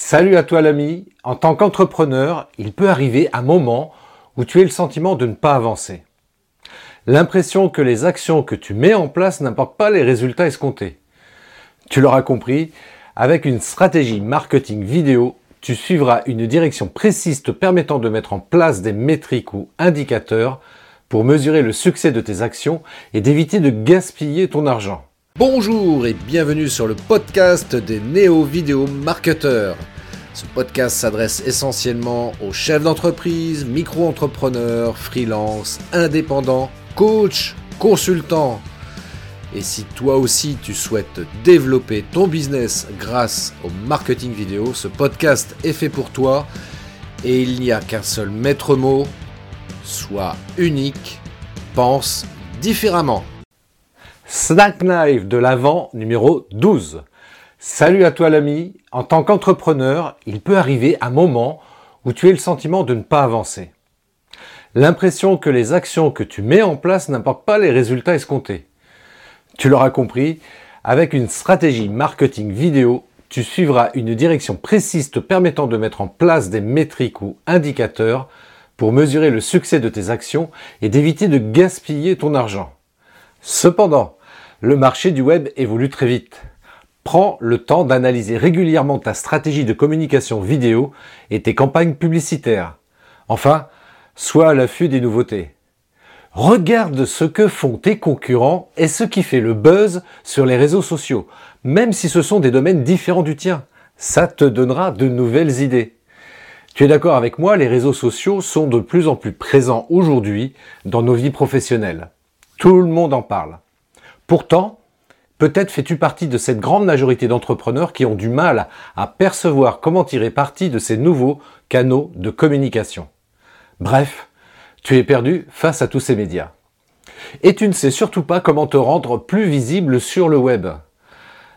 Salut à toi l'ami, en tant qu'entrepreneur, il peut arriver un moment où tu as le sentiment de ne pas avancer. L'impression que les actions que tu mets en place n'apportent pas les résultats escomptés. Tu l'auras compris, avec une stratégie marketing vidéo, tu suivras une direction précise te permettant de mettre en place des métriques ou indicateurs pour mesurer le succès de tes actions et d'éviter de gaspiller ton argent. Bonjour et bienvenue sur le podcast des néo-vidéo marketeurs. Ce podcast s'adresse essentiellement aux chefs d'entreprise, micro-entrepreneurs, freelance, indépendants, coachs, consultants. Et si toi aussi tu souhaites développer ton business grâce au marketing vidéo, ce podcast est fait pour toi et il n'y a qu'un seul maître mot, sois unique, pense différemment. Snack Knife de l'Avent numéro 12. Salut à toi l'ami, en tant qu'entrepreneur, il peut arriver un moment où tu as le sentiment de ne pas avancer. L'impression que les actions que tu mets en place n'apportent pas les résultats escomptés. Tu l'auras compris, avec une stratégie marketing vidéo, tu suivras une direction précise te permettant de mettre en place des métriques ou indicateurs pour mesurer le succès de tes actions et d'éviter de gaspiller ton argent. Cependant, le marché du web évolue très vite. Prends le temps d'analyser régulièrement ta stratégie de communication vidéo et tes campagnes publicitaires. Enfin, sois à l'affût des nouveautés. Regarde ce que font tes concurrents et ce qui fait le buzz sur les réseaux sociaux, même si ce sont des domaines différents du tien. Ça te donnera de nouvelles idées. Tu es d'accord avec moi, les réseaux sociaux sont de plus en plus présents aujourd'hui dans nos vies professionnelles. Tout le monde en parle. Pourtant, peut-être fais-tu partie de cette grande majorité d'entrepreneurs qui ont du mal à percevoir comment tirer parti de ces nouveaux canaux de communication. Bref, tu es perdu face à tous ces médias. Et tu ne sais surtout pas comment te rendre plus visible sur le web.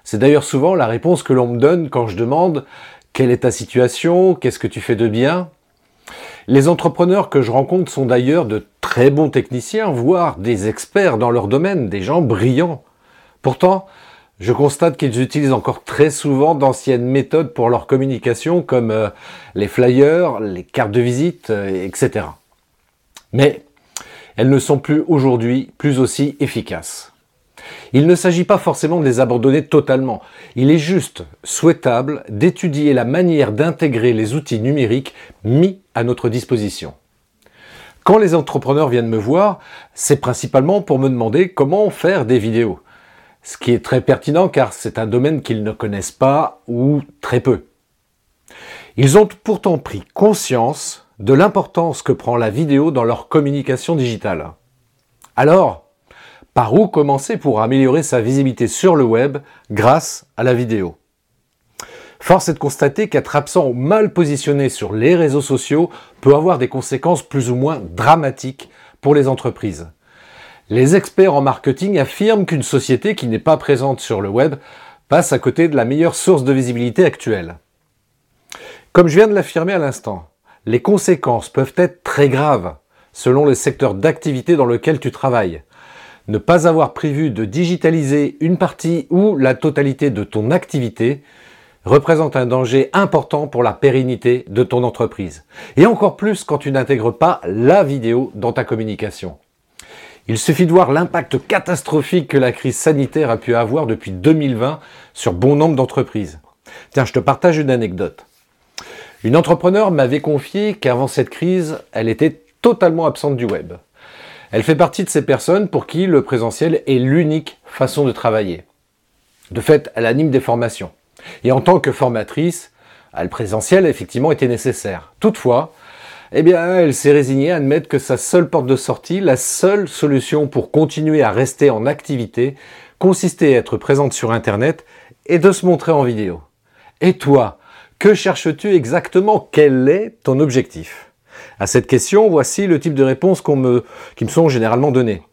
C'est d'ailleurs souvent la réponse que l'on me donne quand je demande quelle est ta situation, qu'est-ce que tu fais de bien? Les entrepreneurs que je rencontre sont d'ailleurs de très bons techniciens, voire des experts dans leur domaine, des gens brillants. Pourtant, je constate qu'ils utilisent encore très souvent d'anciennes méthodes pour leur communication, comme euh, les flyers, les cartes de visite, euh, etc. Mais elles ne sont plus aujourd'hui plus aussi efficaces. Il ne s'agit pas forcément de les abandonner totalement. Il est juste souhaitable d'étudier la manière d'intégrer les outils numériques mis à notre disposition. Quand les entrepreneurs viennent me voir, c'est principalement pour me demander comment faire des vidéos. Ce qui est très pertinent car c'est un domaine qu'ils ne connaissent pas ou très peu. Ils ont pourtant pris conscience de l'importance que prend la vidéo dans leur communication digitale. Alors, par où commencer pour améliorer sa visibilité sur le web grâce à la vidéo? Force est de constater qu'être absent ou mal positionné sur les réseaux sociaux peut avoir des conséquences plus ou moins dramatiques pour les entreprises. Les experts en marketing affirment qu'une société qui n'est pas présente sur le web passe à côté de la meilleure source de visibilité actuelle. Comme je viens de l'affirmer à l'instant, les conséquences peuvent être très graves selon les secteurs d'activité dans lesquels tu travailles. Ne pas avoir prévu de digitaliser une partie ou la totalité de ton activité représente un danger important pour la pérennité de ton entreprise. Et encore plus quand tu n'intègres pas la vidéo dans ta communication. Il suffit de voir l'impact catastrophique que la crise sanitaire a pu avoir depuis 2020 sur bon nombre d'entreprises. Tiens, je te partage une anecdote. Une entrepreneur m'avait confié qu'avant cette crise, elle était totalement absente du web. Elle fait partie de ces personnes pour qui le présentiel est l'unique façon de travailler. De fait, elle anime des formations. Et en tant que formatrice, le présentiel, effectivement, était nécessaire. Toutefois, eh bien, elle s'est résignée à admettre que sa seule porte de sortie, la seule solution pour continuer à rester en activité, consistait à être présente sur Internet et de se montrer en vidéo. Et toi, que cherches-tu exactement? Quel est ton objectif? À cette question, voici le type de réponses qui me sont généralement données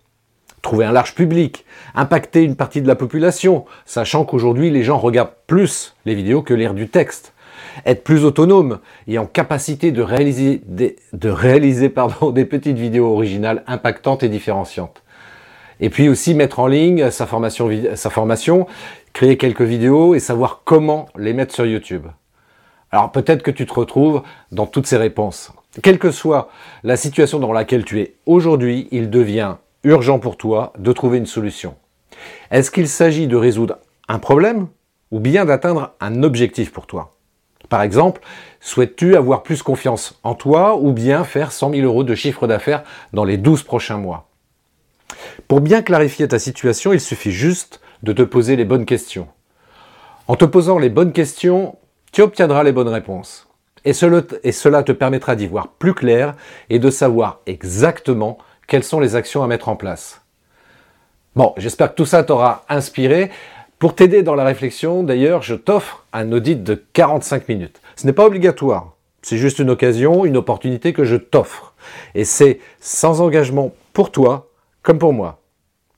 trouver un large public, impacter une partie de la population, sachant qu'aujourd'hui les gens regardent plus les vidéos que lire du texte, être plus autonome et en capacité de réaliser des petites vidéos originales impactantes et différenciantes. Et puis aussi mettre en ligne sa formation, sa formation, créer quelques vidéos et savoir comment les mettre sur YouTube. Alors peut-être que tu te retrouves dans toutes ces réponses. Quelle que soit la situation dans laquelle tu es aujourd'hui, il devient urgent pour toi de trouver une solution. Est-ce qu'il s'agit de résoudre un problème ou bien d'atteindre un objectif pour toi? Par exemple, souhaites-tu avoir plus confiance en toi ou bien faire 100 000 euros de chiffre d'affaires dans les 12 prochains mois? Pour bien clarifier ta situation, il suffit juste de te poser les bonnes questions. En te posant les bonnes questions, tu obtiendras les bonnes réponses. Et cela, te permettra d'y voir plus clair et de savoir exactement quelles sont les actions à mettre en place. Bon, j'espère que tout ça t'aura inspiré. Pour t'aider dans la réflexion, d'ailleurs, je t'offre un audit de 45 minutes. Ce n'est pas obligatoire. C'est juste une occasion, une opportunité que je t'offre. Et c'est sans engagement pour toi comme pour moi.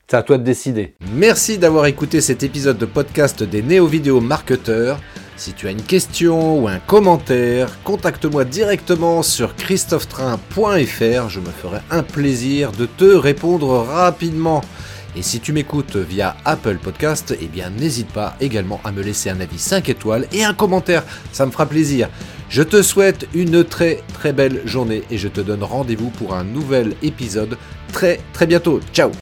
C'est à toi de décider. Merci d'avoir écouté cet épisode de podcast des néo-vidéo marketeurs. Si tu as une question ou un commentaire, contacte-moi directement sur christophetrain.fr. Je me ferai un plaisir de te répondre rapidement. Et si tu m'écoutes via Apple Podcast, eh bien n'hésite pas également à me laisser un avis 5 étoiles et un commentaire, ça me fera plaisir. Je te souhaite une très très belle journée et je te donne rendez-vous pour un nouvel épisode très très bientôt. Ciao